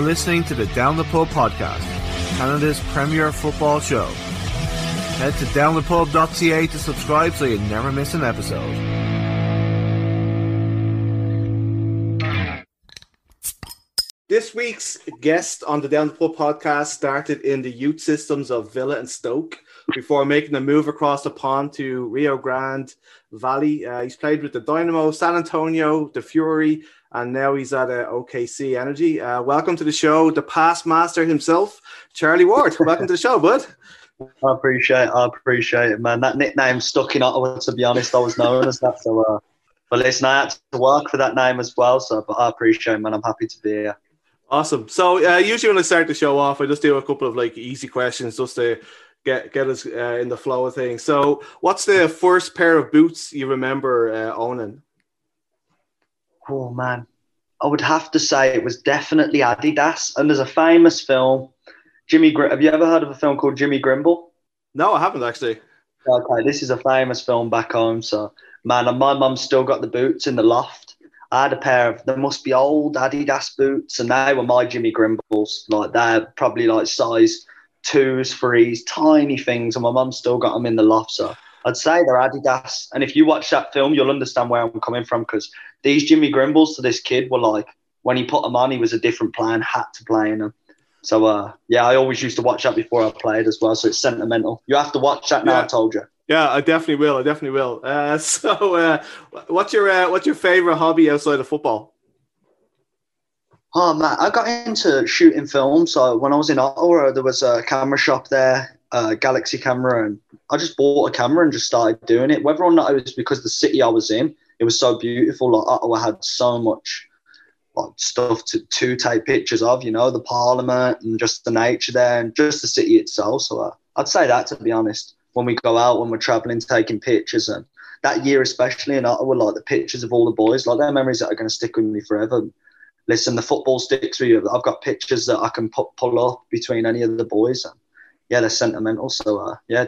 You're listening to the Down the Pub podcast, Canada's premier football show. Head to downthepub.ca to subscribe so you never miss an episode. This week's guest on the Down the Pub podcast started in the youth systems of Villa and Stoke before making a move across the pond to Rio Grande Valley. Uh, he's played with the Dynamo, San Antonio, the Fury, and now he's at uh, OKC Energy. Uh, welcome to the show, the pass master himself, Charlie Ward. welcome to the show, bud. I appreciate it. I appreciate it, man. That nickname stuck in Ottawa, to be honest. I was known as that. So, uh, but listen, I had to work for that name as well. So, but I appreciate it, man. I'm happy to be here. Awesome. So, uh, usually when I start the show off, I just do a couple of like easy questions just to get get us uh, in the flow of things. So, what's the first pair of boots you remember uh, owning? Oh man, I would have to say it was definitely Adidas. And there's a famous film, Jimmy. Gr- Have you ever heard of a film called Jimmy Grimble? No, I haven't actually. Okay, this is a famous film back home. So, man, and my mum still got the boots in the loft. I had a pair of, there must be old Adidas boots, and they were my Jimmy Grimbles. Like, they're probably like size twos, threes, tiny things, and my mum still got them in the loft. So, I'd say they're Adidas. And if you watch that film, you'll understand where I'm coming from because these Jimmy Grimbles to this kid were like, when he put them on, he was a different player had to play in them. So, uh, yeah, I always used to watch that before I played as well. So it's sentimental. You have to watch that now, Yeah. I told you. Yeah, I definitely will. I definitely will. Uh, so, uh, what's your uh, what's your favorite hobby outside of football? Oh man, I got into shooting film. So when I was in Ottawa, there was a camera shop there, uh, Galaxy Camera, and I just bought a camera and just started doing it. Whether or not it was because the city I was in, it was so beautiful. Like Ottawa had so much like stuff to, to take pictures of, you know, the Parliament and just the nature there and just the city itself. So uh, I'd say that to be honest. When we go out, when we're traveling, taking pictures, and that year especially in Ottawa, like the pictures of all the boys, like they're memories that are going to stick with me forever listen, the football sticks with you. I've got pictures that I can pu- pull up between any of the boys. And yeah, they're sentimental. So uh, yeah,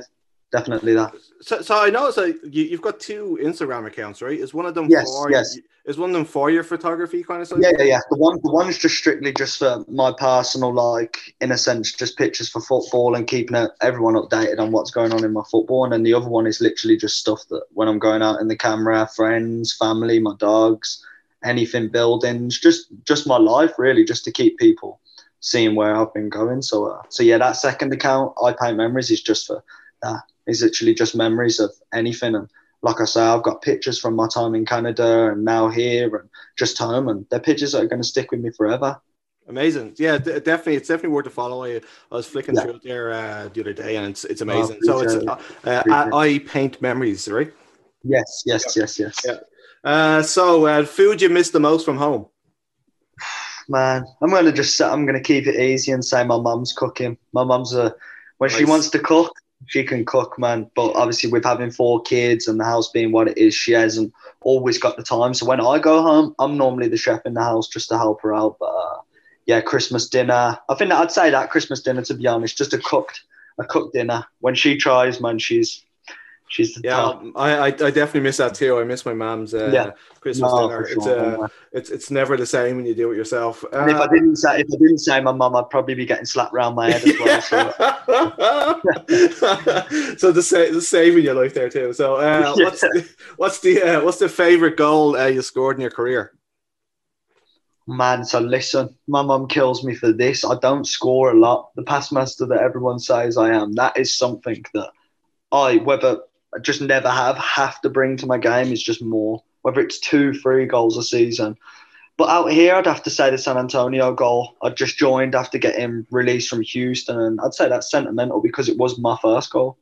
definitely that. So, so I know like you, you've got two Instagram accounts, right? Is one of them Yes, for yes. is one of them for your photography kind of stuff? Yeah, yeah, yeah. The one, the one's just strictly just for my personal, like in a sense, just pictures for football and keeping everyone updated on what's going on in my football. And then the other one is literally just stuff that when I'm going out in the camera, friends, family, my dogs, anything, buildings, just just my life really, just to keep people seeing where I've been going. So, uh, so yeah, that second account, I paint memories, is just for that. It's literally just memories of anything. And like I say, I've got pictures from my time in Canada and now here and just home, and they're pictures that are going to stick with me forever. Amazing. Yeah, d- definitely. It's definitely worth a follow. I, I was flicking Yeah. through it there uh, the other day, and it's it's Oh, amazing. so it's uh, uh, Appreciate I paint memories, right? Yes, yes, yes, yes. Yeah. Uh, so uh, food you miss the most from home? Man, I'm going to just I'm going to keep it easy and say my mum's cooking. My mum's a, when she wants to cook, she can cook, man. But obviously, with having four kids and the house being what it is, she hasn't always got the time. So when I go home, I'm normally the chef in the house just to help her out. But uh, yeah, Christmas dinner. I think I'd say that Christmas dinner, to be honest, just a cooked, a cooked dinner. When she tries, man, she's, she's the Yeah, top. I, I I definitely miss that too. I miss my mom's uh, Yeah. Christmas No, dinner. for It's sure, uh, it's it's never the same when you do it yourself. And if I Uh, didn't say, if I didn't say my mum, I'd probably be getting slapped around my head as well. So. so the sa- the saving your life there too. So uh, Yeah. what's the, what's the uh, what's the favorite goal uh, you scored in your career? Man, so listen, my mum kills me for this. I don't score a lot. The pass master that everyone says I am, that is something that I, whether Just never have, have to bring to my game is just more. Whether it's two, three goals a season. But out here, I'd have to say the San Antonio goal. I just joined after getting released from Houston, and I'd say that's sentimental because it was my first goal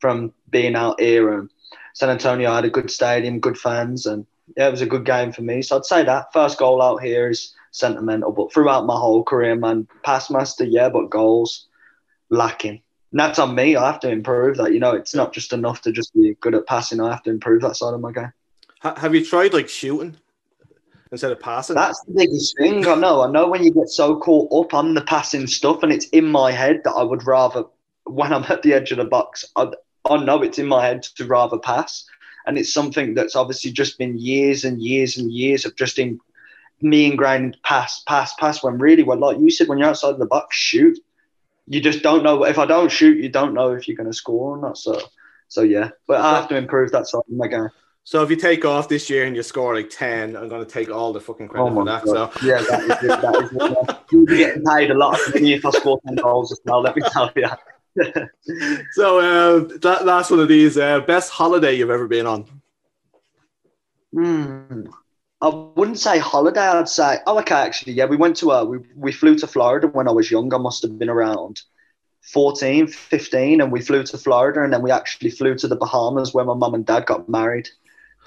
from being out here. And San Antonio had a good stadium, good fans, and yeah, it was a good game for me. So I'd say that first goal out here is sentimental. But throughout my whole career, man, pass master, yeah, but goals lacking. And that's on me. I have to improve that. You know, it's not just enough to just be good at passing. I have to improve that side of my game. Have you tried like shooting instead of passing? That's the biggest thing. I know. I know when you get so caught up on the passing stuff, and it's in my head that I would rather, when I'm at the edge of the box, I, I know it's in my head to rather pass. And it's something that's obviously just been years and years and years of just in me ingrained pass, pass, pass. When really, well, like you said, when you're outside of the box, shoot. You just don't know. If I don't shoot, you don't know if you're going to score or not. So, so yeah. But I have to improve that side of my game. So if you take off this year and you score like ten, I'm going to take all the fucking credit Oh for that. God. So Yeah, that is it. That is it. You'll be getting paid a lot of money if I score 10 goals as well, let me tell you. So uh, that last one of these, uh, best holiday you've ever been on. Hmm. I wouldn't say holiday. I'd say, oh, okay, actually, yeah, we went to, uh, we, we flew to Florida when I was young. I must have been around 14, 15, and we flew to Florida, and then we actually flew to the Bahamas where my mum and dad got married.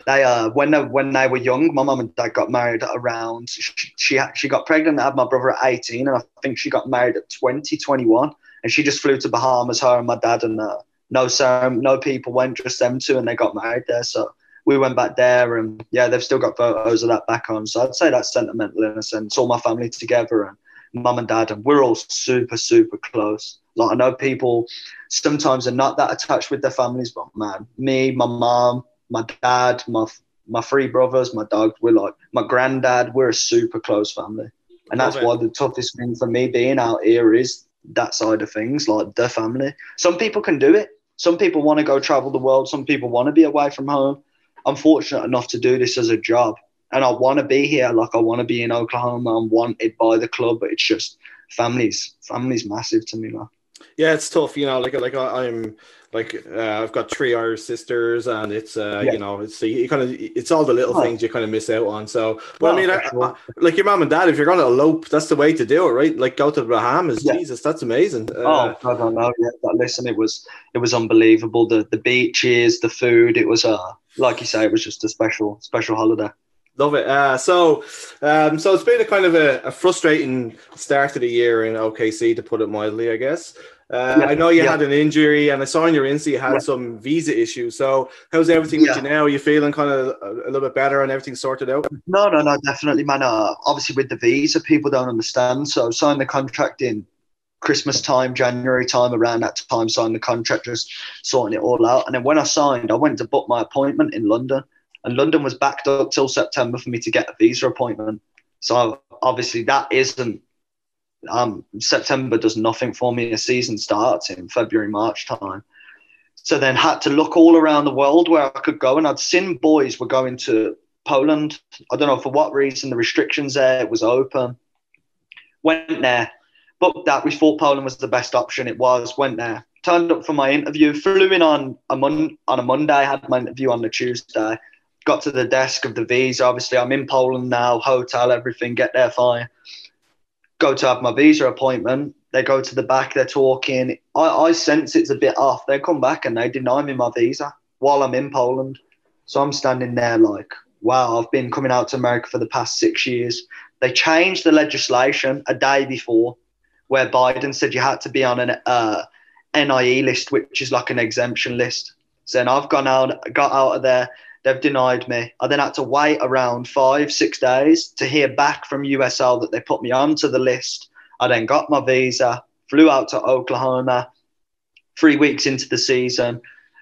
They, uh, when they, when they were young, my mum and dad got married around. She, she she got pregnant and had my brother at 18, and I think she got married at 20, 21, and she just flew to Bahamas. Her and my dad, and uh, no ceremony, no people went, just them two, and they got married there. So we went back there, and yeah, they've still got photos of that back on. So I'd say that's sentimental in a sense. All my family together, and mum and dad, and we're all super, super close. Like I know people sometimes are not that attached with their families, but man, me, my mom, my dad, my my three brothers, my dog, we're like my granddad. We're a super close family, and that's why the toughest thing for me being out here is that side of things, like the family. Some people can do it. Some people want to go travel the world. Some people want to be away from home. I'm fortunate enough to do this as a job, and I want to be here. Like I want to be in Oklahoma. I'm wanted by the club, but it's just families. Families massive to me, man. Yeah, it's tough, you know. Like, like I- I'm like uh, I've got three Irish sisters, and it's uh, Yeah. you know, it's you kind of it's all the little Oh. things you kind of miss out on. So, well, I Oh, mean, I, sure. I- like your mom and dad, if you're going to elope, that's the way to do it, right? Like go to the Bahamas. Yeah. Jesus, that's amazing. Uh, Oh, I don't know. Yeah, but listen, it was it was unbelievable. The the beaches, the food. It was uh like you say, it was just a special special holiday. Love it. Uh, so, um, so it's been a kind of a, a frustrating start to the year in OKC, to put it mildly, I guess. Uh, Yeah, I know you yeah. had an injury, and I saw in your Insta you had Yeah. some visa issues. So, how's everything with you now? Are you feeling kind of a, a little bit better and everything sorted out? No, no, no, definitely, man. Uh, obviously, with the visa, people don't understand. So, I signed the contract in Christmas time, January time, around that time, signed the contract, just sorting it all out. And then when I signed, I went to book my appointment in London, and London was backed up till September for me to get a visa appointment. So, obviously, that isn't. Um, September does nothing for me. The season starts in February, March time. So then had to look all around the world where I could go, and I'd seen boys were going to Poland. I don't know for what reason the restrictions there it was open. Went there, booked that. We thought Poland was the best option. It was. Went there, turned up for my interview. Flew in on a mon- on a Monday. Had my interview on the Tuesday. Got to the desk of the visa. Obviously, I'm in Poland now. Hotel, everything. Get there fine. Go to have my visa appointment. They go to the back. They're talking. I, I sense it's a bit off. They come back and they deny me my visa while I'm in Poland. So I'm standing there like, wow, I've been coming out to America for the past six years. They changed the legislation a day before where Biden said you had to be on an uh, NIE list, which is like an exemption list. So I've gone out, got out of there. They've denied me. I then had to wait around five, six days to hear back from USL that they put me onto the list. I then got my visa, flew out to Oklahoma, three weeks into the season,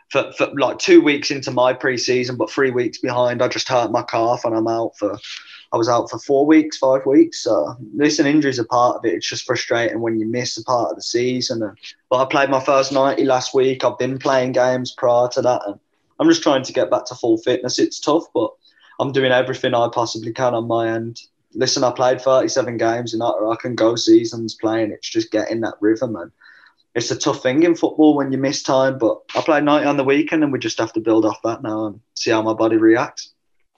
for, for like two weeks into my preseason, but three weeks behind. I just hurt my calf and I'm out for. I was out for four weeks, five weeks. So listen, injuries are part of it. It's just frustrating when you miss a part of the season. But I played my first ninety last week. I've been playing games prior to that, and I'm just trying to get back to full fitness. It's tough, but I'm doing everything I possibly can on my end. Listen, I played 37 games and I I can go seasons playing. It's just getting that rhythm and it's a tough thing in football when you miss time. But I played 90 on the weekend, and we just have to build off that now and see how my body reacts.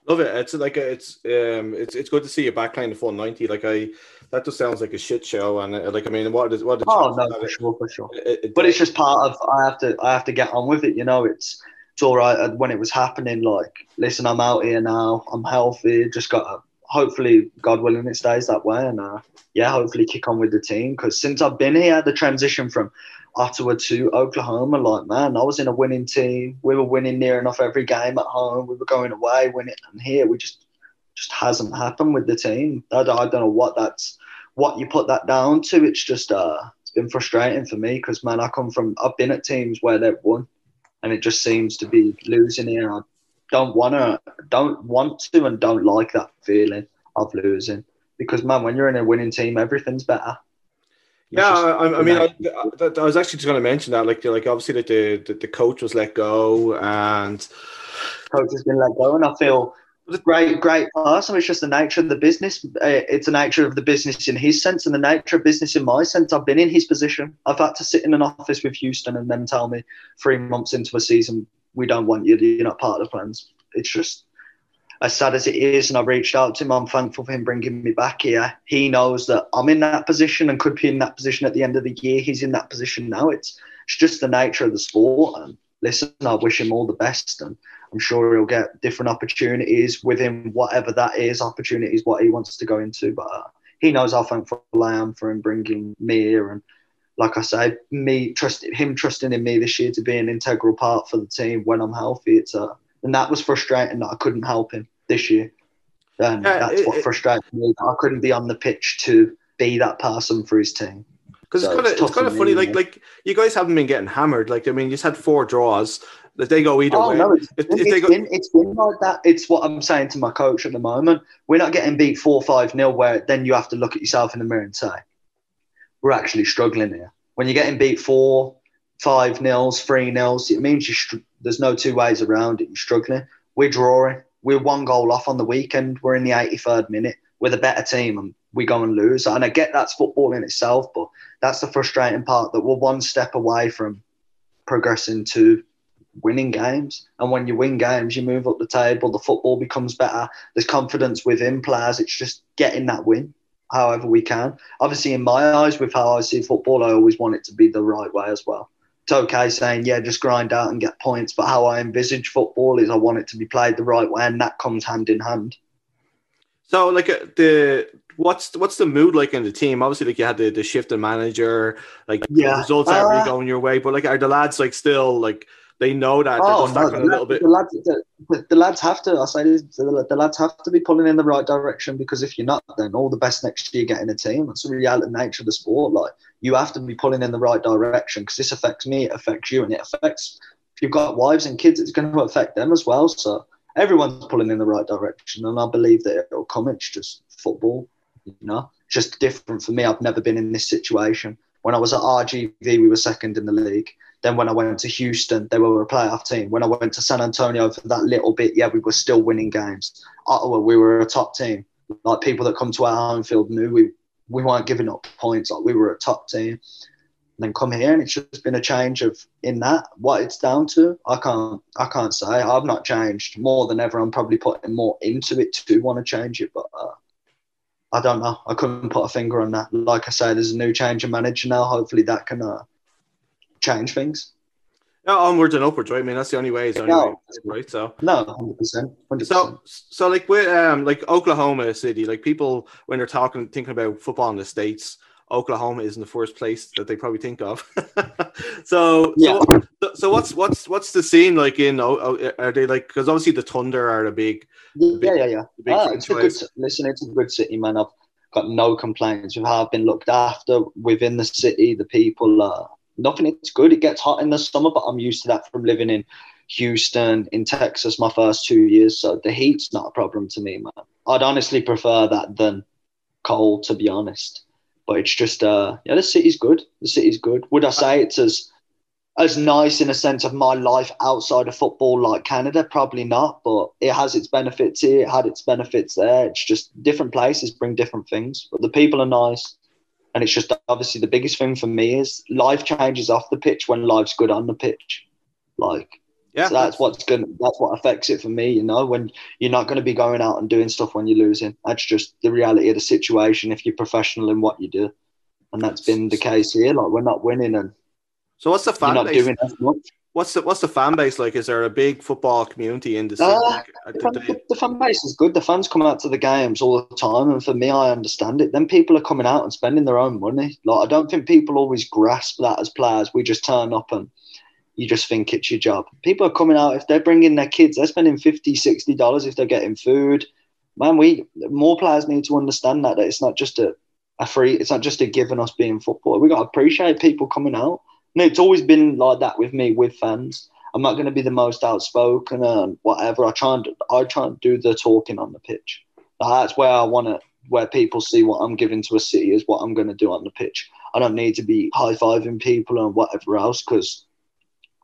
Love it. It's like a, it's um it's it's good to see you back playing the full ninety. Like I, that just sounds like a shit show. And uh, like I mean, what is what? Oh no, for it- sure, for sure. it- it- But it's just part of. I have to. I have to get on with it. You know, it's it's all right. And When it was happening, like, listen, I'm out here now. I'm healthy. Just got. to Hopefully, God willing, it stays that way. And uh, yeah, hopefully, kick on with the team. Because since I've been here, the transition from Ottawa to Oklahoma, like man, I was in a winning team. We were winning near enough every game at home. We were going away, winning, and here we just just hasn't happened with the team. I don't, I don't know what that's what you put that down to. It's just uh, it's been frustrating for me because man, I come from I've been at teams where they've won, and it just seems to be losing here. I don't want to, don't want to, and don't like that feeling. of losing. Because man, when you're in a winning team, everything's better. Yeah, I, I, mean, I, I, was actually just going to mention that, like, like obviously, like the, the, the coach was let go, and coach has been let go, and I feel a great, great person. It's just the nature of the business. Uh, it's the nature of the business in his sense, and the nature of business in my sense. I've been in his position. I've had to sit in an office with Houston and then tell me three months into a season, we don't want you. You're not part of the plans. It's just as sad as it is, and I reached out to him. I'm thankful for him bringing me back here. He knows that I'm in that position and could be in that position at the end of the year. He's in that position now. It's it's just the nature of the sport. And listen, I wish him all the best, and I'm sure he'll get different opportunities with him, whatever that is. Opportunities, what he wants to go into, but uh, he knows how thankful I am for him bringing me here and. Like I say, me trusting him trusting in me this year to be an integral part for the team when I'm healthy. It's a uh, and that was frustrating that I couldn't help him this year. And yeah, that's it, what frustrated me. I couldn't be on the pitch to be that person for his team. Because so it's kind of it's, kind of funny, like like you guys haven't been getting hammered. Like I mean, you just had four draws. That they go either oh, way. No, it's, if, if it's, go... been, it's been like that. It's what I'm saying to my coach at the moment. We're not getting beat four five nil, where then you have to look at yourself in the mirror and say, "We're actually struggling here." When you're getting beat four, five nils, three nils, it means str- there's no two ways around it. You're struggling. We're drawing. We're one goal off on the weekend. We're in the 83rd minute. We're better team, and we go and lose. And I get that's football in itself, but that's the frustrating part that we're one step away from progressing to winning games. And when you win games, you move up the table. The football becomes better. There's confidence within players. It's just getting that win however we can. Obviously, in my eyes, with how I see football, I always want it to be the right way as well it's okay saying, yeah, just grind out and get points. But how I envisage football is I want it to be played the right way, and that comes hand in hand. So, like uh, the what's what's the mood like in the team? Obviously, like you had the, the shift in manager, like yeah. results aren't really uh, going your way. But like, are the lads like still like they know that oh, they're no, the, a little bit. The lads, the, the, lads have to. I say this, the, the, lads have to be pulling in the right direction because if you're not, then all the best next year get in a team. That's the reality nature of the sport. Like you have to be pulling in the right direction because this affects me, it affects you, and it affects. If you've got wives and kids, it's going to affect them as well. So everyone's pulling in the right direction, and I believe that it'll come. It's just football, you know. Just different for me. I've never been in this situation. When I was at RGV, we were second in the league then when I went to Houston, they were a playoff team. When I went to San Antonio for that little bit, yeah, we were still winning games. Ottawa, we were a top team. Like people that come to our home field knew we we weren't giving up points. Like we were a top team. And then come here, and it's just been a change of in that what it's down to. I can't I can't say I've not changed more than ever. I'm probably putting more into it to want to change it, but. Uh, I don't know. I couldn't put a finger on that. Like I say, there's a new change of manager now. Hopefully that can uh, change things. Yeah, onwards and upwards, right? I mean, that's the only way. Is no, right? So no, hundred percent. So, so like with um, like Oklahoma City, like people when they're talking, thinking about football in the states, Oklahoma is in the first place that they probably think of. so, yeah. so, so what's what's what's the scene like in? Are they like because obviously the Thunder are a big, yeah, big, yeah, yeah. Big ah, it's a good, listen, it's a good city, man. I've got no complaints with how I've been looked after within the city. The people are nothing. It's good. It gets hot in the summer, but I'm used to that from living in Houston, in Texas, my first two years. So the heat's not a problem to me, man. I'd honestly prefer that than cold, to be honest. But it's just, uh, yeah, the city's good. The city's good. Would I say it's as as nice in a sense of my life outside of football like Canada? Probably not, but it has its benefits here. It had its benefits there. It's just different places bring different things, but the people are nice. And it's just obviously the biggest thing for me is life changes off the pitch when life's good on the pitch. Like, yeah, so that's what's good. That's what affects it for me. You know, when you're not going to be going out and doing stuff when you're losing. That's just the reality of the situation. If you're professional in what you do, and that's been the case here. Like we're not winning, and so what's the fan not base? Doing as much what's the what's the fan base like? Is there a big football community in the city? Uh, the, fan, the, the, fan, base is good. The fans come out to the games all the time, and for me, I understand it. Then people are coming out and spending their own money. Like I don't think people always grasp that as players. We just turn up and you just think it's your job. People are coming out if they're bringing their kids. They're spending 50 60 dollars if they're getting food. Man, we more players need to understand that, that it's not just a, a free. It's not just a given us being football. We got to appreciate people coming out no, it's always been like that with me with fans. I'm not going to be the most outspoken and whatever. I try and I try and do the talking on the pitch. That's where I want to, where people see what I'm giving to a city is what I'm going to do on the pitch. I don't need to be high fiving people and whatever else because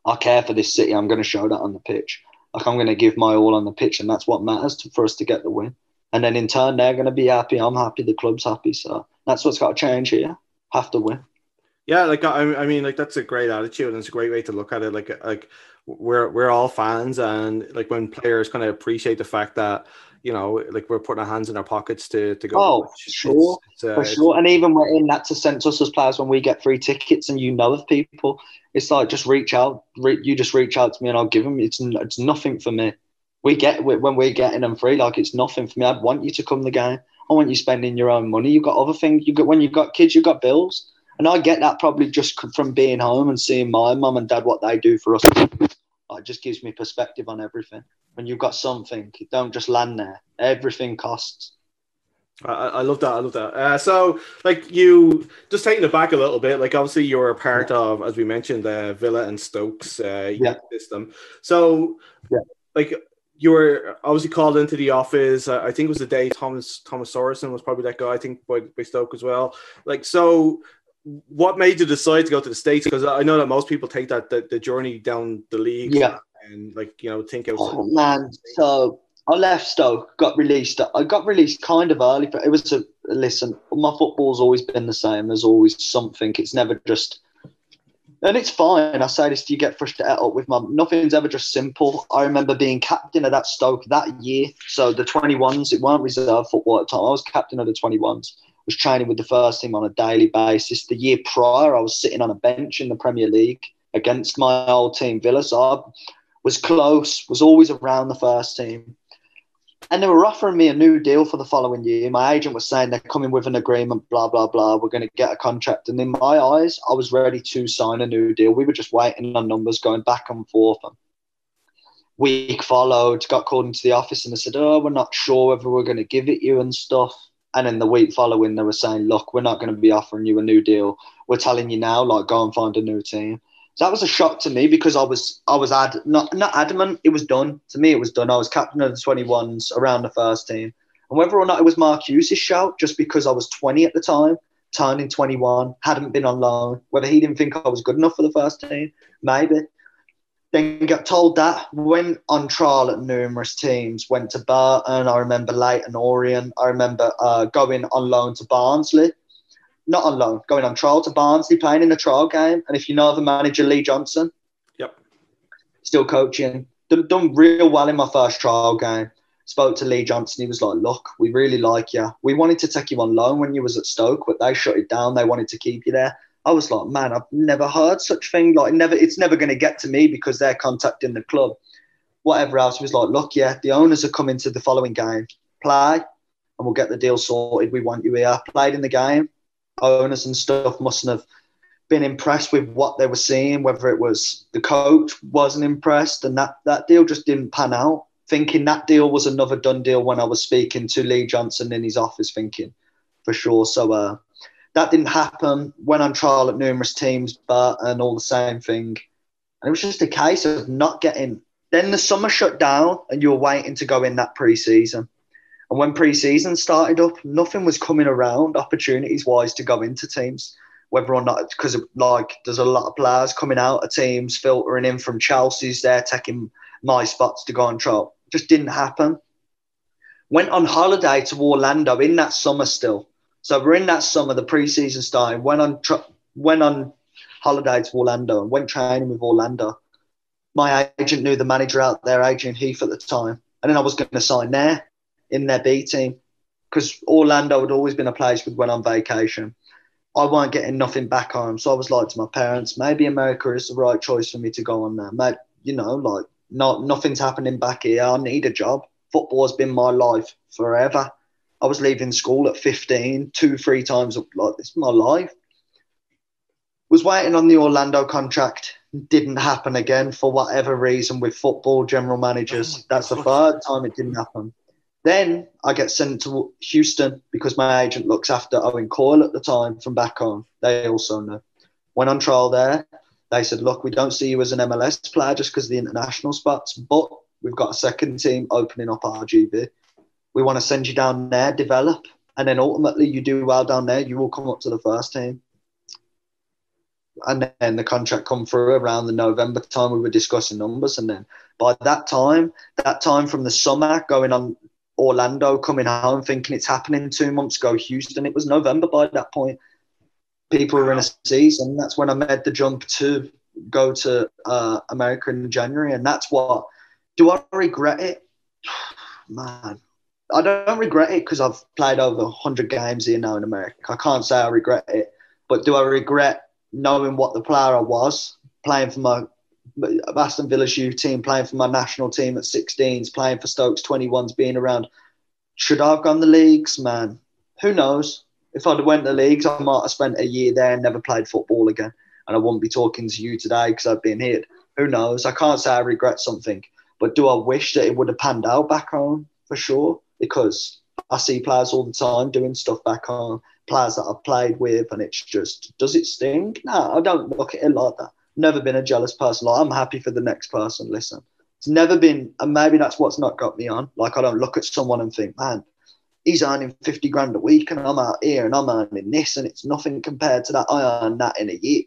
I care for this city. I'm going to show that on the pitch. Like I'm going to give my all on the pitch, and that's what matters to, for us to get the win. And then in turn, they're going to be happy. I'm happy. The club's happy. So that's what's got to change here. Have to win. Yeah, like I, I mean, like that's a great attitude, and it's a great way to look at it. Like, like we're we're all fans, and like when players kind of appreciate the fact that you know, like we're putting our hands in our pockets to to go. Oh, sure, it's, uh, for sure. And even we're in that to send to us as players when we get free tickets and you know of people, it's like just reach out. Re- you just reach out to me and I'll give them. It's it's nothing for me. We get when we're getting them free, like it's nothing for me. I'd want you to come the game. I want you spending your own money. You've got other things. You got when you've got kids, you've got bills. And I get that probably just from being home and seeing my mum and dad what they do for us. It just gives me perspective on everything. When you've got something, don't just land there. Everything costs. I, I love that. I love that. Uh, so, like you, just taking it back a little bit. Like obviously, you're a part yeah. of, as we mentioned, the Villa and Stokes uh, yeah. system. So, yeah. like you were obviously called into the office. I think it was the day Thomas Thomas Sorensen was probably that guy. I think by, by Stoke as well. Like so, what made you decide to go to the states? Because I know that most people take that the, the journey down the league, yeah, and like you know think. Oh man, so I left Stoke, got released. I got released kind of early, but it was a listen. My football's always been the same. There's always something. It's never just, and it's fine. I say this to you, get frustrated up with my. Nothing's ever just simple. I remember being captain of that Stoke that year. So the 21s, it weren't reserve football at the time. I was captain of the 21s was training with the first team on a daily basis. The year prior, I was sitting on a bench in the Premier League against my old team, Villa. So I was close, was always around the first team. And they were offering me a new deal for the following year. My agent was saying they're coming with an agreement, blah, blah, blah. We're going to get a contract. And in my eyes, I was ready to sign a new deal. We were just waiting on numbers, going back and forth. And week followed, got called into the office and they said, Oh, we're not sure whether we're going to give it you and stuff. And then the week following, they were saying, look, we're not going to be offering you a new deal. We're telling you now, like, go and find a new team. So that was a shock to me because I was, I was ad, not, not adamant. It was done. To me, it was done. I was captain of the 21s around the first team. And whether or not it was Mark Hughes' shout, just because I was 20 at the time, turning 21, hadn't been on loan, whether he didn't think I was good enough for the first team, maybe. Then got told that, went on trial at numerous teams, went to Burton, I remember Leyton Orient, I remember uh, going on loan to Barnsley. Not on loan, going on trial to Barnsley, playing in a trial game. And if you know the manager, Lee Johnson, yep, still coaching. Done, done real well in my first trial game. Spoke to Lee Johnson. He was like, "Look, we really like you. We wanted to take you on loan when you was at Stoke, but they shut it down. They wanted to keep you there. I was like, man, I've never heard such thing. Like, never, it's never going to get to me because they're contacting the club. Whatever else was like, look, yeah, the owners are coming to the following game, play, and we'll get the deal sorted. We want you here. Played in the game. Owners and stuff mustn't have been impressed with what they were seeing. Whether it was the coach wasn't impressed, and that that deal just didn't pan out. Thinking that deal was another done deal when I was speaking to Lee Johnson in his office, thinking for sure. So, uh, that didn't happen. Went on trial at numerous teams, but and all the same thing. And it was just a case of not getting. Then the summer shut down, and you were waiting to go in that pre-season. And when pre-season started up, nothing was coming around opportunities wise to go into teams. Whether or not because like there's a lot of players coming out of teams filtering in from Chelsea's there taking my spots to go on trial. Just didn't happen. Went on holiday to Orlando in that summer still so we're in that summer, the preseason starting. Went on tr- went on holiday to Orlando and went training with Orlando. My agent knew the manager out there, Adrian Heath, at the time, and then I was going to sign there in their B team because Orlando had always been a place we went on vacation. I weren't getting nothing back home, so I was like to my parents, maybe America is the right choice for me to go on there. Mate, you know, like not nothing's happening back here. I need a job. Football has been my life forever. I was leaving school at 15, two, three times. Like, this is my life. Was waiting on the Orlando contract. Didn't happen again for whatever reason with football general managers. Oh That's the third time it didn't happen. Then I get sent to Houston because my agent looks after Owen Coyle at the time from back home. They also know. Went on trial there. They said, look, we don't see you as an MLS player just because of the international spots, but we've got a second team opening up RGV we want to send you down there, develop, and then ultimately you do well down there, you will come up to the first team. And then the contract come through around the November time. We were discussing numbers, and then by that time, that time from the summer going on Orlando, coming home, thinking it's happening two months ago, Houston. It was November by that point. People were in a season. That's when I made the jump to go to uh, America in January, and that's what. Do I regret it? Man, I don't regret it because I've played over 100 games here now in America. I can't say I regret it, but do I regret knowing what the player I was, playing for my uh, Aston Villa's youth team, playing for my national team at 16s, playing for Stokes 21s, being around? Should I have gone the leagues, man? Who knows? If I'd went the leagues, I might have spent a year there and never played football again, and I wouldn't be talking to you today because I've been here. Who knows? I can't say I regret something, but do I wish that it would have panned out back home for sure? Because I see players all the time doing stuff back home, players that I've played with, and it's just, does it sting? No, I don't look at it like that. Never been a jealous person. Like, I'm happy for the next person. Listen, it's never been, and maybe that's what's not got me on. Like, I don't look at someone and think, man, he's earning 50 grand a week, and I'm out here and I'm earning this, and it's nothing compared to that. I earn that in a year.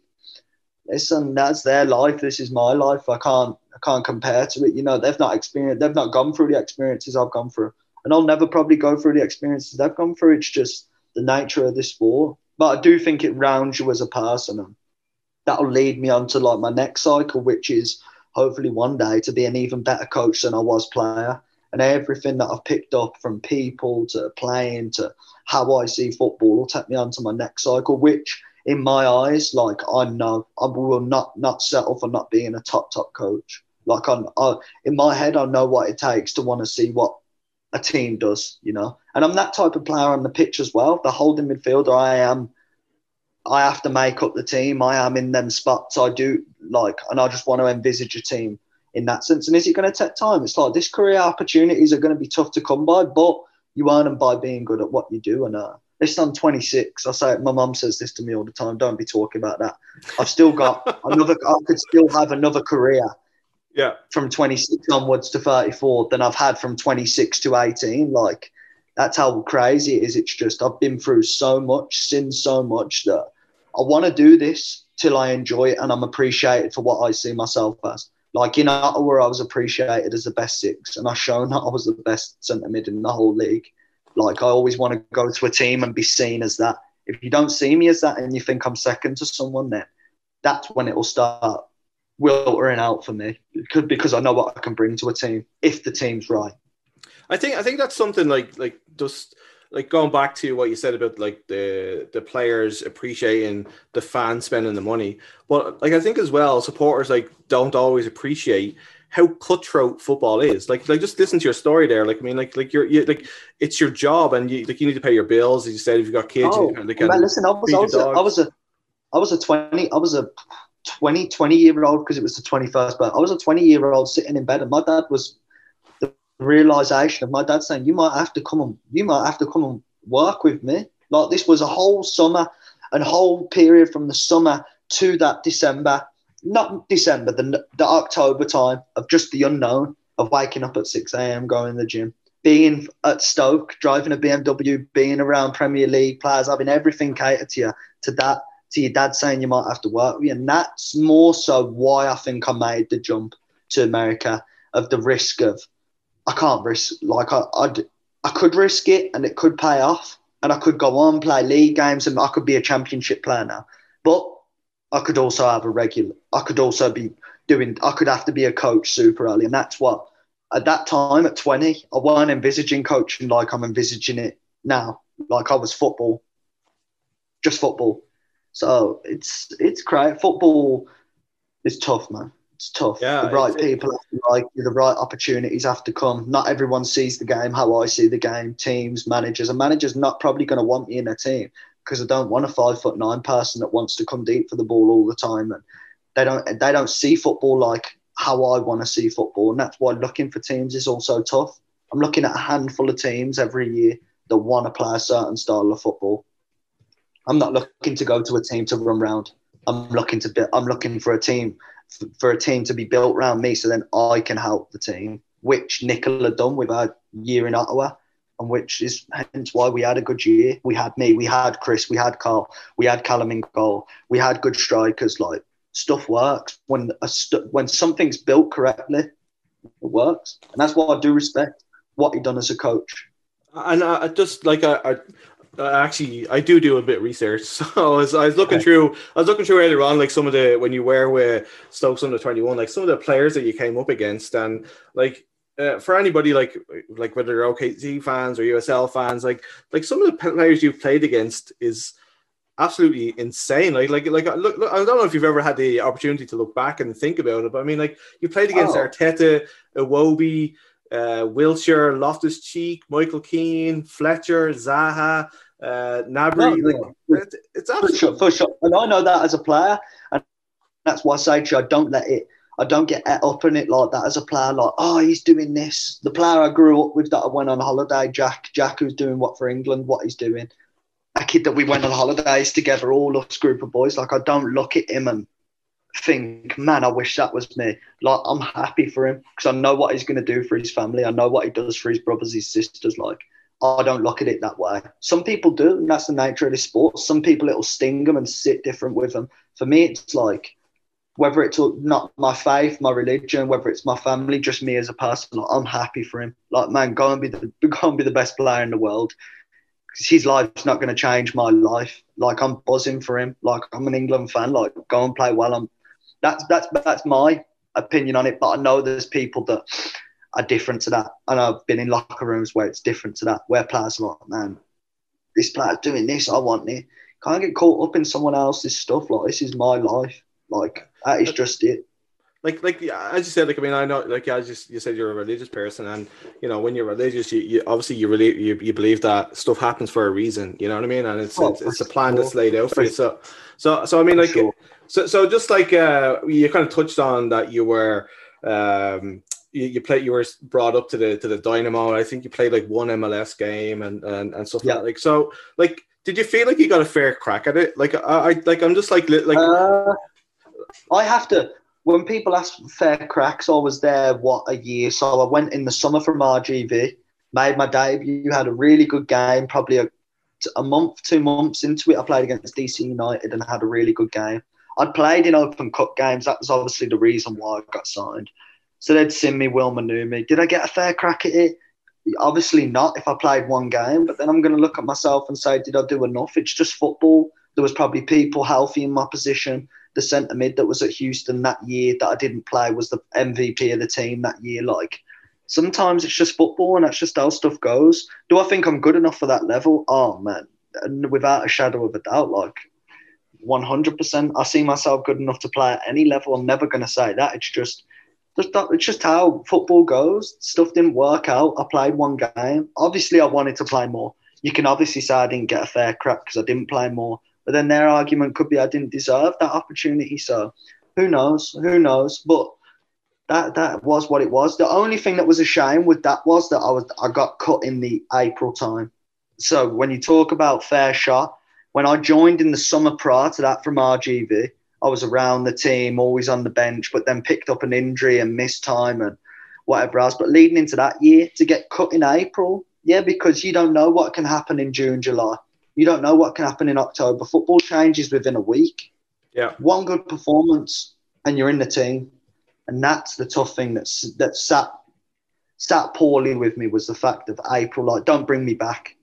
Listen, that's their life. This is my life. I can't, I can't compare to it. You know, they've not experienced, they've not gone through the experiences I've gone through and I'll never probably go through the experiences they've gone through. It's just the nature of this sport. But I do think it rounds you as a person, and that'll lead me on to like my next cycle, which is hopefully one day to be an even better coach than I was player. And everything that I've picked up from people to playing to how I see football will take me on to my next cycle, which in my eyes, like I know I will not not settle for not being a top top coach. Like I'm, I, in my head, I know what it takes to want to see what a team does, you know. And I'm that type of player on the pitch as well. The holding midfielder, I am. I have to make up the team. I am in them spots. I do like, and I just want to envisage a team in that sense. And is it going to take time? It's like this career opportunities are going to be tough to come by, but you earn them by being good at what you do. And uh, listen, I'm 26. I say my mum says this to me all the time. Don't be talking about that. I've still got another. I could still have another career yeah. From 26 onwards to 34 than I've had from 26 to 18 like that's how crazy it is. It's just I've been through so much seen so much that I want to do this till I enjoy it and I'm appreciated for what I see myself as. Like in Ottawa I was appreciated as the best six and I shown that I was the best centre mid in the whole league. Like I always want to go to a team and be seen as that. If you don't see me as that and you think I'm second to someone then that's when it will start filtering out for me because I know what I can bring to a team if the team's right. I think I think that's something like like just like going back to what you said about like the the players appreciating the fans spending the money, but like I think as well supporters like don't always appreciate how cutthroat football is. Like like just listen to your story there. Like I mean like like you're you, like it's your job and you like you need to pay your bills. As you said, if you've got kids, oh, you can, man, listen, I was, I was, a, I was a I was a twenty I was a 20, 20 year old because it was the 21st but I was a 20 year old sitting in bed and my dad was the realization of my dad saying, you might have to come and you might have to come and work with me. Like this was a whole summer and whole period from the summer to that December, not December, the, the October time of just the unknown of waking up at 6 a.m., going to the gym, being at Stoke, driving a BMW, being around Premier League players, having everything catered to you, to that to your dad saying you might have to work with you. And that's more so why I think I made the jump to America of the risk of I can't risk like I I'd, I could risk it and it could pay off and I could go on play league games and I could be a championship player now. But I could also have a regular I could also be doing I could have to be a coach super early and that's what at that time at 20 I weren't envisaging coaching like I'm envisaging it now like I was football just football so it's it's great. Football is tough, man. It's tough. Yeah, the right people have to like you. The right opportunities have to come. Not everyone sees the game how I see the game. Teams, managers, and managers not probably going to want me in their team because I don't want a five foot nine person that wants to come deep for the ball all the time, and they don't they don't see football like how I want to see football, and that's why looking for teams is also tough. I'm looking at a handful of teams every year that want to play a certain style of football I'm not looking to go to a team to run round. I'm looking to be, I'm looking for a team for a team to be built around me, so then I can help the team. Which Nikola done with our year in Ottawa. and which is hence why we had a good year. We had me, we had Chris, we had Carl, we had Callum in goal, we had good strikers. Like stuff works when a st- when something's built correctly, it works, and that's why I do respect what he done as a coach. And I just like I actually I do do a bit of research. So I was, I was looking okay. through I was looking through earlier on like some of the when you were with Stokes under twenty one, like some of the players that you came up against, and like uh, for anybody like like whether they're OKC fans or USL fans, like like some of the players you've played against is absolutely insane. Like like like look, look, I don't know if you've ever had the opportunity to look back and think about it, but I mean like you played against oh. Arteta, Iwobi, uh, Wilshere, Loftus Cheek, Michael Keane, Fletcher, Zaha, uh, Gnabry. No, like, it's absolutely for sure, for sure. And I know that as a player, and that's why I say to you, I don't let it. I don't get up in it like that as a player. Like, oh, he's doing this. The player I grew up with that I went on holiday, Jack, Jack, who's doing what for England, what he's doing. A kid that we went on holidays together, all us group of boys. Like, I don't look at him and think, man, I wish that was me. Like, I'm happy for him because I know what he's going to do for his family. I know what he does for his brothers, his sisters. Like, I don't look at it that way. Some people do, and that's the nature of the sport. Some people it'll sting them and sit different with them. For me, it's like whether it's not my faith, my religion, whether it's my family, just me as a person. I'm happy for him. Like, man, go and be the go and be the best player in the world. Because his life's not going to change my life. Like, I'm buzzing for him. Like, I'm an England fan. Like, go and play well. I'm that's that's that's my opinion on it. But I know there's people that are different to that. And I've been in locker rooms where it's different to that, where players are like, man, this player's doing this, I want it. Can't get caught up in someone else's stuff. Like this is my life. Like that is just it. Like, like as you said, like I mean, I know, like as you, you said, you're a religious person, and you know when you're religious, you, you obviously you really you, you believe that stuff happens for a reason. You know what I mean? And it's oh, it's, it's, a plan sure. that's laid out for you. So, so, so I mean, like, sure. so, so just like uh, you kind of touched on that you were um you, you played you were brought up to the to the Dynamo. I think you played like one MLS game and and, and stuff yeah. like that. Like so, like did you feel like you got a fair crack at it? Like I, I like I'm just like like uh, I have to. When people ask fair cracks, I was there what a year. So I went in the summer from RGV, made my debut, had a really good game. Probably a, a month, two months into it, I played against DC United and had a really good game. I'd played in Open Cup games. That was obviously the reason why I got signed. So they'd send me Wilmer knew me. Did I get a fair crack at it? Obviously not if I played one game, but then I'm going to look at myself and say, did I do enough? It's just football. There was probably people healthy in my position. The centre mid that was at Houston that year that I didn't play was the MVP of the team that year. Like sometimes it's just football and that's just how stuff goes. Do I think I'm good enough for that level? Oh man, and without a shadow of a doubt, like 100%. I see myself good enough to play at any level. I'm never going to say that. It's just it's just how football goes. Stuff didn't work out. I played one game. Obviously, I wanted to play more. You can obviously say I didn't get a fair crack because I didn't play more. But then their argument could be I didn't deserve that opportunity. So who knows? Who knows? But that that was what it was. The only thing that was a shame with that was that I was I got cut in the April time. So when you talk about fair shot, when I joined in the summer prior to that from RGV, I was around the team, always on the bench, but then picked up an injury and missed time and whatever else. But leading into that year, to get cut in April, yeah, because you don't know what can happen in June, July. You don't know what can happen in October. Football changes within a week. Yeah. One good performance and you're in the team. And that's the tough thing that's that sat sat poorly with me was the fact of April, like, don't bring me back.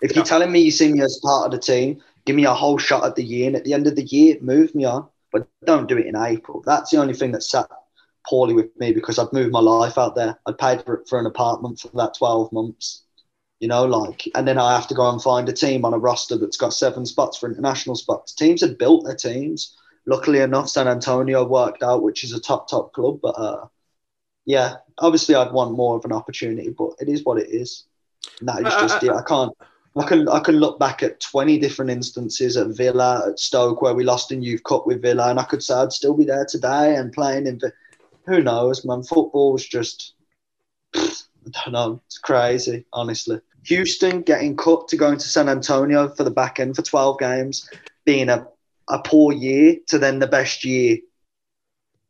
If yeah. you're telling me you see me as part of the team, give me a whole shot at the year, and at the end of the year, move me on. But don't do it in April. That's the only thing that sat poorly with me because I'd moved my life out there. I'd paid for, for an apartment for that 12 months, you know, like, and then I have to go and find a team on a roster that's got seven spots for international spots. Teams had built their teams. Luckily enough, San Antonio worked out, which is a top, top club. But uh, yeah, obviously I'd want more of an opportunity, but it is what it is. And that is just it. I can't. I can I can look back at 20 different instances at Villa, at Stoke, where we lost in Youth Cup with Villa, and I could say I'd still be there today and playing in. Who knows, man? Football's just I don't know. It's crazy, honestly. Houston getting cut to going to San Antonio for the back end for 12 games, being a, a poor year to then the best year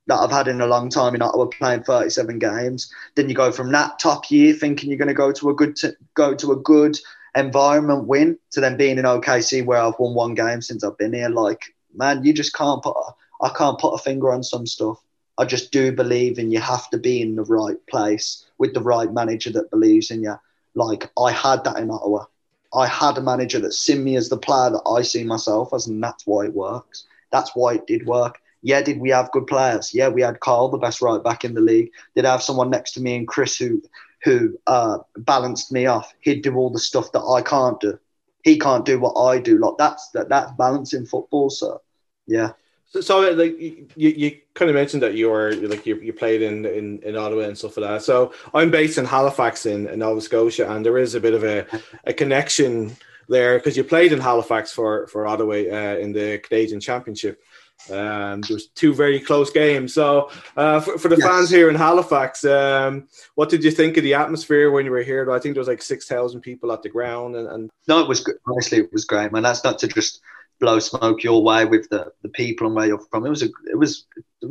that I've had in a long time in Ottawa playing 37 games. Then you go from that top year thinking you're going to go to a good t- go to a good environment win to then being in OKC where I've won one game since I've been here. Like, man, you just can't put a, I can't put a finger on some stuff. I just do believe in you have to be in the right place with the right manager that believes in you. Like I had that in Ottawa. I had a manager that seen me as the player that I see myself as, and that's why it works. That's why it did work. Yeah, did we have good players? Yeah, we had Carl, the best right back in the league. Did I have someone next to me and Chris who who uh, balanced me off? He'd do all the stuff that I can't do. He can't do what I do. Like that's that that's balancing football. So yeah. So, so like you, you kind of mentioned that you were like you, you played in, in in Ottawa and stuff like that. So I'm based in Halifax in, in Nova Scotia, and there is a bit of a, a connection there because you played in Halifax for for Ottawa uh, in the Canadian Championship. Um, there was two very close games. So uh, for, for the yes. fans here in Halifax, um, what did you think of the atmosphere when you were here? I think there was like six thousand people at the ground, and, and no, it was good. Honestly, it was great, man. That's not to just blow smoke your way with the, the people and where you're from. It was a, it was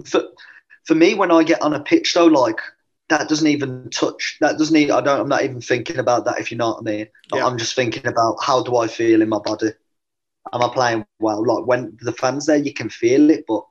for, for me when I get on a pitch though, like that doesn't even touch that doesn't even, I don't I'm not even thinking about that if you know what I mean. Yeah. I'm just thinking about how do I feel in my body? Am I playing well? Like when the fans there you can feel it, but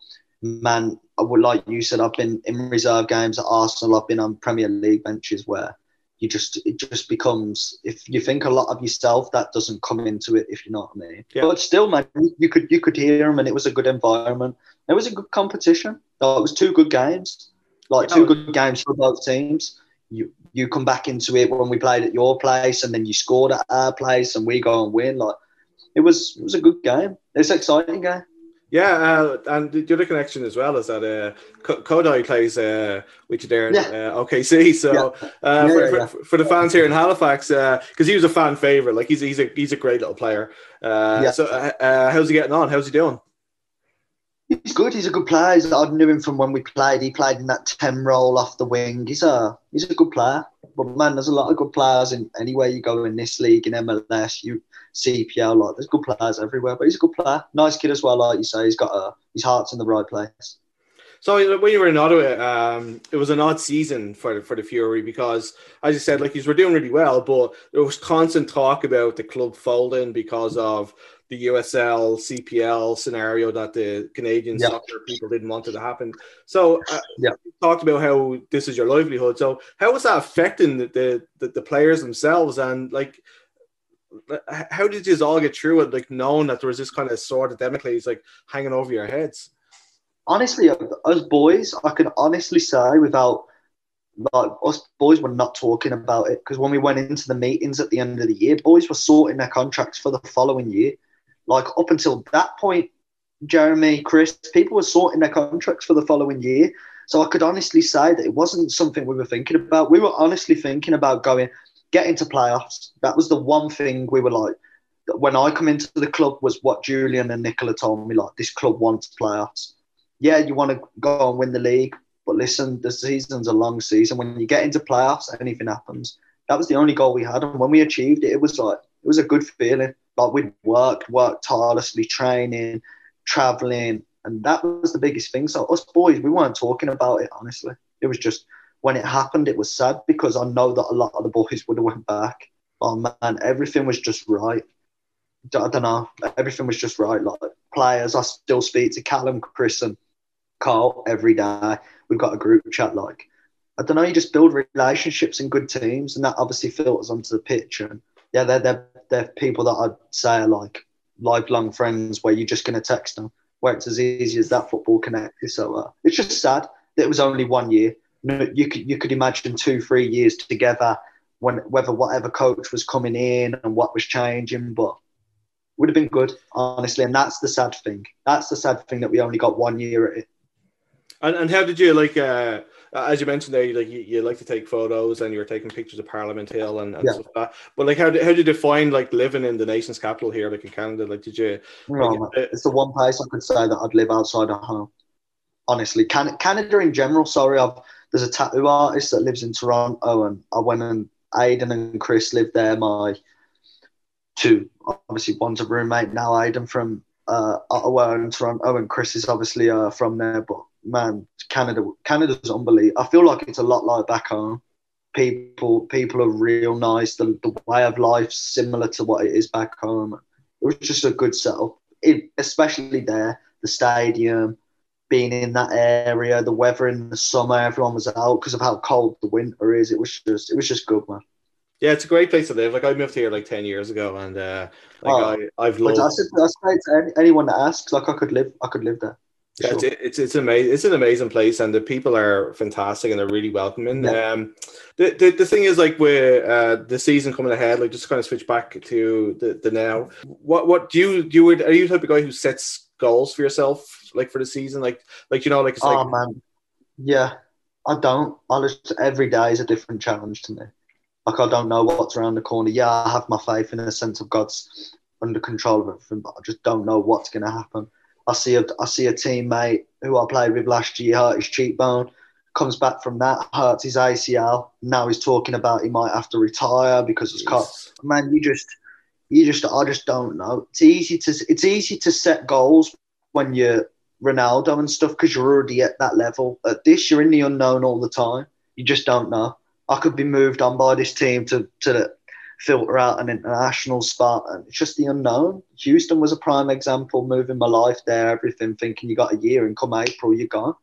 man, I would like you said, I've been in reserve games at Arsenal, I've been on Premier League benches where you just it just becomes if you think a lot of yourself that doesn't come into it if you know what I mean. Yeah. But still, man, you could you could hear them and it was a good environment. It was a good competition. Oh, it was two good games, like two good games for both teams. You you come back into it when we played at your place and then you scored at our place and we go and win. Like it was it was a good game. It's an exciting game. Yeah, uh, and the other connection as well is that uh, Kodai plays uh, with you there yeah. uh, OKC. So yeah. Uh, yeah, for, for, for, the fans here in Halifax, because uh, he was a fan favorite, like he's he's a he's a great little player. Uh, so uh, how's he getting on? How's he doing? He's good. He's a good player. I knew him from when we played. He played in that ten role off the wing. He's a he's a good player. But man, there's a lot of good players in anywhere you go in this league in MLS. You CPL, like there's good players everywhere. But he's a good player, nice kid as well. Like you say, he's got a his heart's in the right place. So when you were in Ottawa, um, it was an odd season for for the Fury because, as you said, like you were doing really well, but there was constant talk about the club folding because of the USL CPL scenario that the Canadian yeah. soccer people didn't want it to happen. So uh, yeah, talked about how this is your livelihood. So how was that affecting the the, the players themselves and like how did you all get through it, like knowing that there was this kind of sword of Damocles like hanging over your heads? Honestly, as boys, I can honestly say without like us boys were not talking about it because when we went into the meetings at the end of the year, boys were sorting their contracts for the following year. Like up until that point, Jeremy, Chris, people were sorting their contracts for the following year. So I could honestly say that it wasn't something we were thinking about. We were honestly thinking about going, get into playoffs. That was the one thing we were like, when I come into the club was what Julian and Nikola told me, like, this club wants playoffs. Yeah, you want to go and win the league, but listen, the season's a long season. When you get into playoffs, anything happens. That was the only goal we had. And when we achieved it, it was like, it was a good feeling. We'd worked, worked tirelessly, training, traveling. And that was the biggest thing. So us boys, we weren't talking about it, honestly. It was just, when it happened, it was sad because I know that a lot of the boys would have went back. Oh man, everything was just right. I don't know. Everything was just right. Like players, I still speak to Callum, Chris, and Carl every day. We've got a group chat. Like I don't know. You just build relationships and good teams, and that obviously filters onto the pitch. And yeah, they're they're, they're people that I'd say are like lifelong friends, where you're just going to text them. Where it's as easy as that football connected. So uh, it's just sad that it was only one year you could you could imagine two three years together when whether whatever coach was coming in and what was changing, but would have been good honestly. And that's the sad thing. That's the sad thing that we only got one year at it. And, and how did you like? Uh, as you mentioned there, like you, you like to take photos and you were taking pictures of Parliament Hill and, and yeah. stuff like that. But like, how did, how did you find like living in the nation's capital here, like in Canada? Like, did you? Like, no, it's the one place I could say that I'd live outside of home. Honestly, Can, Canada in general. Sorry, I've there's a tattoo artist that lives in Toronto, and I went and Aidan and Chris lived there. My two, obviously, one's a roommate now. Aidan from uh, Ottawa and Toronto, and Chris is obviously uh, from there. But man, Canada, Canada's unbelievable. I feel like it's a lot like back home. People, people are real nice. The, the way of life similar to what it is back home. It was just a good setup, it, especially there. The stadium, being in that area, the weather in the summer, everyone was out because of how cold the winter is. It was just, it was just good, man. Yeah, it's a great place to live. Like I moved here like ten years ago, and uh, like oh, I, I've loved. I said, I say to anyone that asks, like I could live, I could live there. Yeah, it's, it's it's amazing. It's an amazing place, and the people are fantastic, and they're really welcoming. Yeah. Um, the, the the thing is, like with uh, the season coming ahead, like just kind of switch back to the, the now. What what do you do? You are you the type of guy who sets goals for yourself, like for the season, like like you know, like it's oh like, man, yeah. I don't. I just every day is a different challenge to me. Like I don't know what's around the corner. Yeah, I have my faith in the sense of God's under control of everything, but I just don't know what's going to happen. I see a I see a teammate who I played with last year hurt his cheekbone, comes back from that, hurts his ACL. Now he's talking about he might have to retire because it's cut. Man, you just you just I just don't know. It's easy to it's easy to set goals when you're Ronaldo and stuff because you're already at that level. At this, you're in the unknown all the time. You just don't know. I could be moved on by this team to to filter out an international spot, and it's just the unknown. Houston was a prime example, moving my life there, everything, thinking you got a year, and come April you're gone.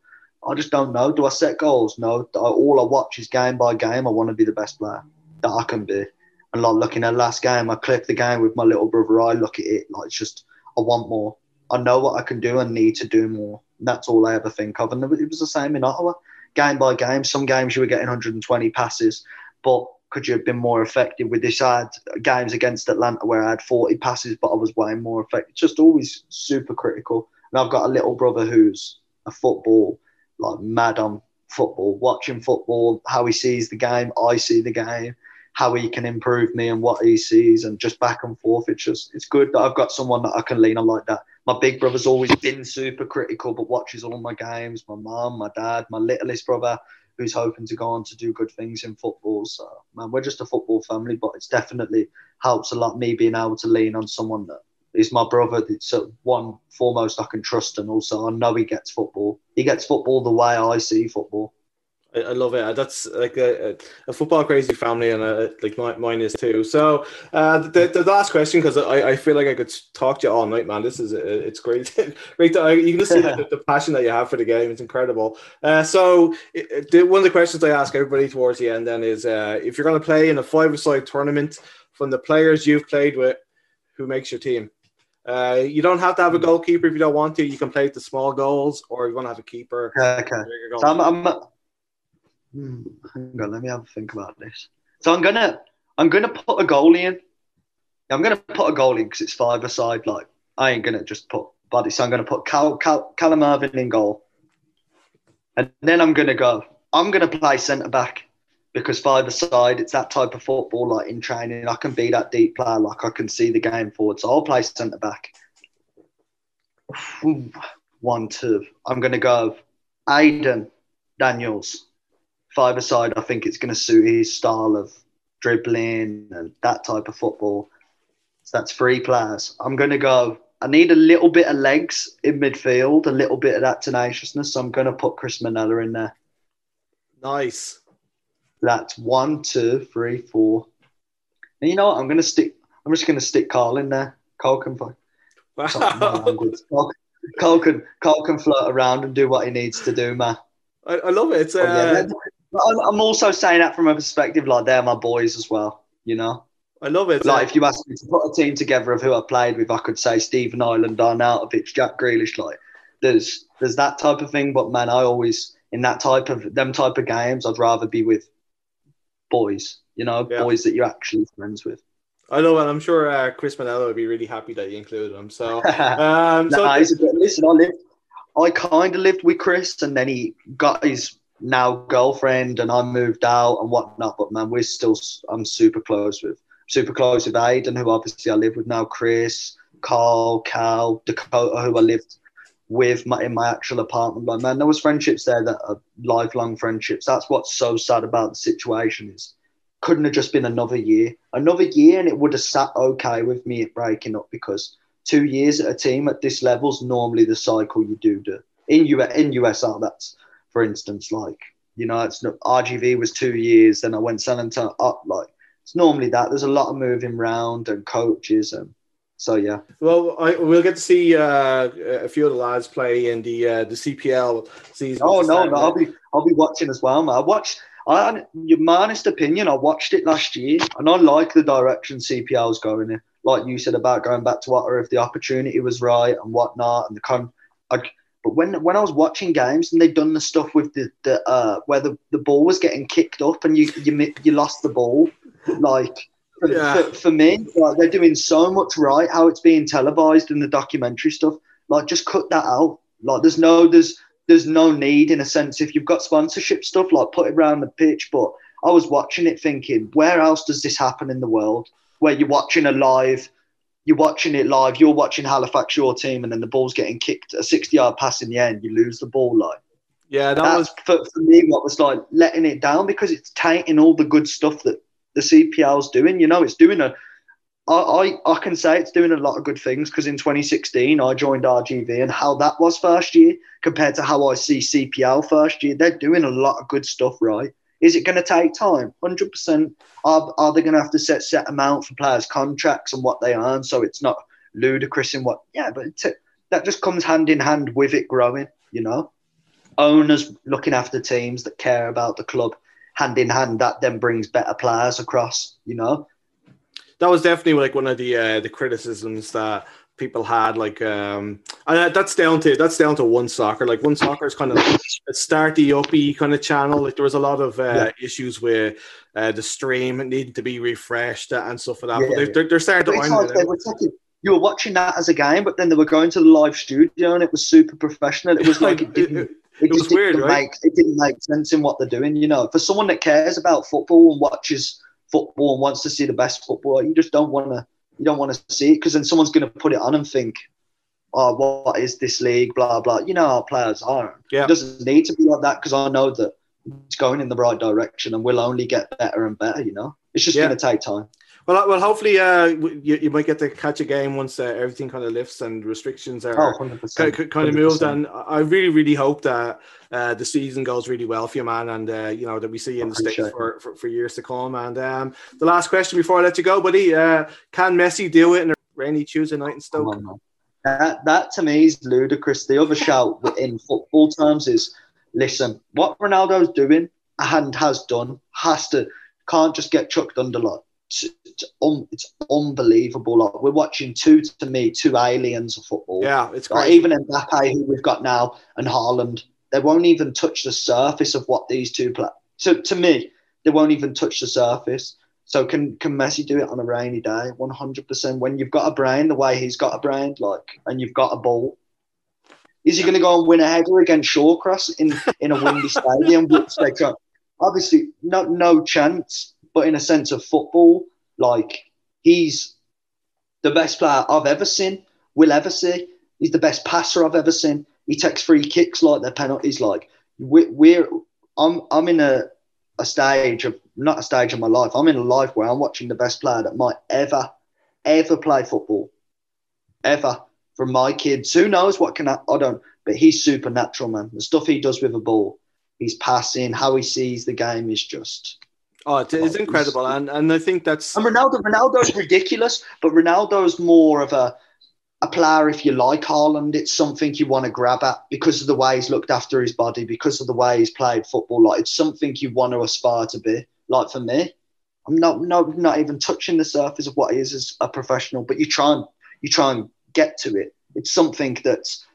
I just don't know. Do I set goals? No. All I watch is game by game. I want to be the best player that I can be. And like looking at last game, I clip the game with my little brother. I look at it like it's just I want more. I know what I can do and need to do more. And that's all I ever think of. And it was the same in Ottawa game by game. Some games you were getting 120 passes, but could you have been more effective with this? I had games against Atlanta where I had 40 passes, but I was way more effective. Just always super critical. And I've got a little brother who's a football, like mad on football, watching football, how he sees the game, I see the game, how he can improve me and what he sees, and just back and forth. It's just, it's good that I've got someone that I can lean on like that my big brother's always been super critical, but watches all my games. My mum, my dad, my littlest brother, who's hoping to go on to do good things in football. So, man, we're just a football family, but it's definitely helps a lot me being able to lean on someone that is my brother. It's uh, one foremost I can trust, and also I know he gets football. He gets football the way I see football. I, I love it. That's like a, a, football crazy family, and a, uh, like my, mine is too. So uh, the, the last question, because I, I feel like I could talk to you all night, man. This is uh, it's great, great. To, you can just see the, the, passion that you have for the game. It's incredible. Uh, so it, it, one of the questions I ask everybody towards the end then is, uh, if you're going to play in a five-a-side tournament, from the players you've played with, who makes your team? Uh, you don't have to have a goalkeeper if you don't want to. You can play with the small goals, or you want to have a keeper. Okay. So I'm, I'm, Hmm, hang on, let me have a think about this. So I'm gonna I'm gonna put a goalie in. I'm gonna put a goalie in because it's five aside. Like I ain't gonna just put body. So I'm gonna put Cal, Cal, Callum Irving in goal, and then I'm gonna go. I'm gonna play centre back because five aside, it's that type of football. Like in training, I can be that deep player. Like I can see the game forward. So I'll play centre back. One, two. I'm gonna go. Aidan Daniels five aside, I think it's going to suit his style of dribbling and that type of football. So that's three players. I'm going to go. I need a little bit of legs in midfield, a little bit of that tenaciousness. So I'm going to put Chris Mannella in there. Nice. That's one, two, three, four. And you know what? I'm going to stick. I'm just going to stick Carl in there. Carl can. Wow. Carl, Carl can Carl can float around and do what he needs to do, man. I, I love it. Uh, yeah, I'm also saying that from a perspective like they're my boys as well. You know. I love it. Like, if you asked me to put a team together of who I played with, I could say Stephen Ireland, Arnautovic, Jack Grealish. Like, there's there's that type of thing. But man, I always in that type of them type of games, I'd rather be with boys. You know, yeah. boys that you're actually friends with. I know, and I'm sure uh, Chris Mannella would be really happy that you included him. So, um, so nah, listen, I lived, I kind of lived with Chris, and then he got his now girlfriend and I moved out and whatnot. But man, we're still I'm super close with super close with Aidan, who obviously I live with now. Chris, Carl, Cal, Dakota, who I lived with my, in my actual apartment. But man, there was friendships there that are lifelong friendships. That's what's so sad about the situation is couldn't have just been another year, another year, and it would have sat okay with me breaking up because two years at a team at this level is normally the cycle you do do in U in USL. That's for instance, like you know, it's not RGV was two years, then I went San Antonio up. Like it's normally that. There's a lot of moving around and coaches and so yeah. Well, I, we'll get to see uh, a few of the lads play in the uh, the CPL season. Oh no, no, I'll be I'll be watching as well. Man. I watched. I, my honest opinion, I watched it last year, and I like the direction CPL CPL's going in. Like you said about going back to or if the opportunity was right and whatnot, and the con. I, but when when I was watching games and they'd done the stuff with the, the uh, where the, the ball was getting kicked up and you you you lost the ball, like for, yeah. for, for, me, like they're doing so much right. How it's being televised in the documentary stuff, like just cut that out. Like there's no there's there's no need in a sense if you've got sponsorship stuff like put it around the pitch. But I was watching it thinking, where else does this happen in the world? Where you're watching a live, you're watching it live, you're watching Halifax, your team, and then the ball's getting kicked a 60 yard pass in the end, you lose the ball. Like, yeah, that That's was for, for me what was like letting it down because it's tainting all the good stuff that the CPL's doing. You know, it's doing a. I, I, I can say it's doing a lot of good things because in 2016 I joined RGV and how that was first year compared to how I see CPL first year, they're doing a lot of good stuff right. Is it going to take time? 100%. Are, are they going to have to set set amount for players' contracts and what they earn so it's not ludicrous in what? Yeah, but that just comes hand in hand with it growing, you know? Owners looking after teams that care about the club hand in hand, that then brings better players across. You know, that was definitely like one of the uh, the criticisms that people had like um and that's down to that's down to OneSoccer like OneSoccer is kind of a starty uppy kind of channel like there was a lot of uh, yeah. issues with uh, the stream needing to be refreshed and stuff like that yeah, but they're, they're, they're starting to like they were taking, you were watching that as a game but then they were going to the live studio and it was super professional it was like it didn't it, it was weird, right? Make, it didn't make sense in what they're doing. You know, for someone that cares about football and watches football and wants to see the best football, you just don't want to. You don't want to see it because then someone's going to put it on and think, "Oh, what is this league?" Blah blah. You know how players are. Yeah. It doesn't need to be like that because I know that it's going in the right direction and we'll only get better and better. You know, it's just yeah. going to take time. Well, well, hopefully, uh, you, you might get to catch a game once uh, everything kind of lifts and restrictions are oh, kind, kind of moved. And I really, really hope that uh, the season goes really well for you, man, and uh, you know that we see you in the states for, for, for, years to come. And um, the last question before I let you go, buddy, uh, can Messi do it in a rainy Tuesday night in Stoke? On, that, that to me is ludicrous. The other shout in football terms is, listen, what Ronaldo's doing and has done has to can't just get chucked under like it's, un, it's unbelievable. Like we're watching two to me, two aliens of football. Yeah, it's great. Like even Mbappe, who we've got now, and Haaland, they won't even touch the surface of what these two play. So to me, they won't even touch the surface. So can can Messi do it on a rainy day? One hundred percent. When you've got a brain the way he's got a brain, like, and you've got a ball, is he going to go and win a header against Shawcross in in a windy stadium? Which they obviously no no chance but in a sense of football, like he's the best player I've ever seen, will ever see. He's the best passer I've ever seen. He takes free kicks like they're penalties. Like we're, we're I'm, I'm in a, a stage of not a stage of my life. I'm in a life where I'm watching the best player that might ever, ever play football, ever. From my kids, who knows what can I, I don't. But he's supernatural, man. The stuff he does with a ball, he's passing, how he sees the game is just Oh, it's, it's incredible, and and I think that's and Ronaldo. Ronaldo's ridiculous, but Ronaldo's more of a a player if you like Haaland. It's something you want to grab at because of the way he's looked after his body, because of the way he's played football. Like it's something you want to aspire to be. Like for me, I'm not not not even touching the surface of what he is as a professional, but you try and you try and get to it. It's something that's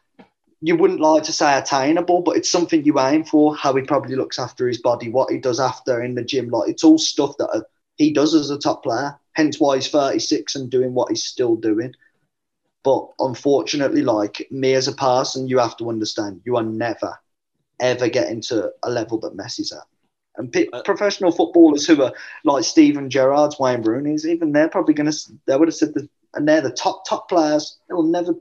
you wouldn't like to say attainable, but it's something you aim for. How he probably looks after his body, what he does after in the gym, like it's all stuff that uh, he does as a top player. Hence why he's 36 and doing what he's still doing. But unfortunately, like me as a person, you have to understand you are never, ever getting to a level that Messi's at. And p- uh, professional footballers who are like Steven Gerrard's, Wayne Rooney's, even they're probably going to, they would have said that, and they're the top, top players. They will never,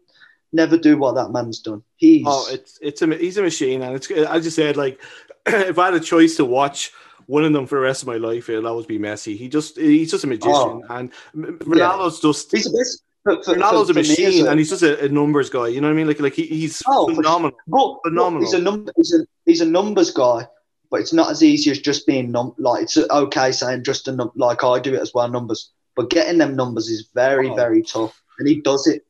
never do what that man's done. He's oh, it's it's a he's a machine, and it's I just said like if I had a choice to watch one of them for the rest of my life, eh, it'll always be Messi. He just he's just a magician, oh, and Ronaldo's yeah. just he's best. for, for, Ronaldo's for- a for me machine, and he's just a, a numbers guy. You know what I mean? Like, like he, he's Oh, phenomenal. But, Phenomenal. but he's a number. He's a he's a numbers guy, but it's not as easy as just being num. Like it's okay saying just a num. Like I do it as well, numbers. But getting them numbers is very Oh. very tough, and he does it.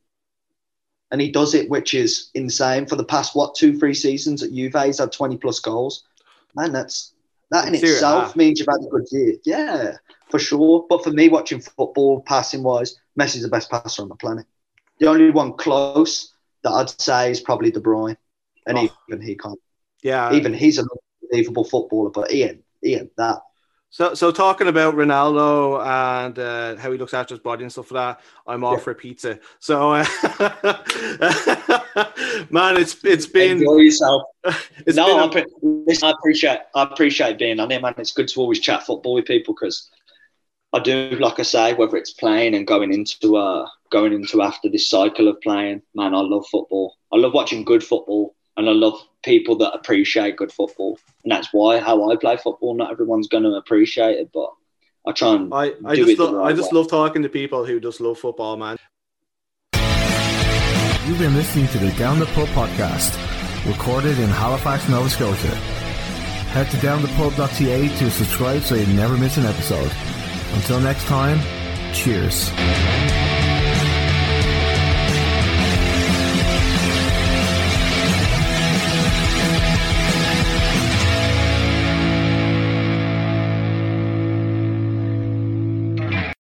And he does it, which is insane. For the past what two three seasons at Juve, he's had twenty plus goals. Man, that's that in itself means you've had a good year. Yeah, for sure. But for me, watching football, passing wise, Messi's the best passer on the planet. The only one close that I'd say is probably De Bruyne, and Oh. even he can't Yeah. even he's an unbelievable footballer, but he ain't, he ain't that. So, so talking about Ronaldo and uh, how he looks after his body and stuff like that, I'm off Yeah. for pizza. So, uh, man, it's it's been Enjoy yourself. it's no, been I, a- pre- listen, I appreciate I appreciate being on here, man. It's good to always chat football with people because I do, like I say, whether it's playing and going into uh going into after this cycle of playing, man, I love football. I love watching good football, and I love people that appreciate good football, and that's why how I play football. Not everyone's going to appreciate it, but I try and I, I do just it the lo- I just way. love talking to people who just love football, man. You've been listening to the Down the Pub podcast, recorded in Halifax, Nova Scotia. Head to downthepub.ca to subscribe so you never miss an episode. Until next time, cheers.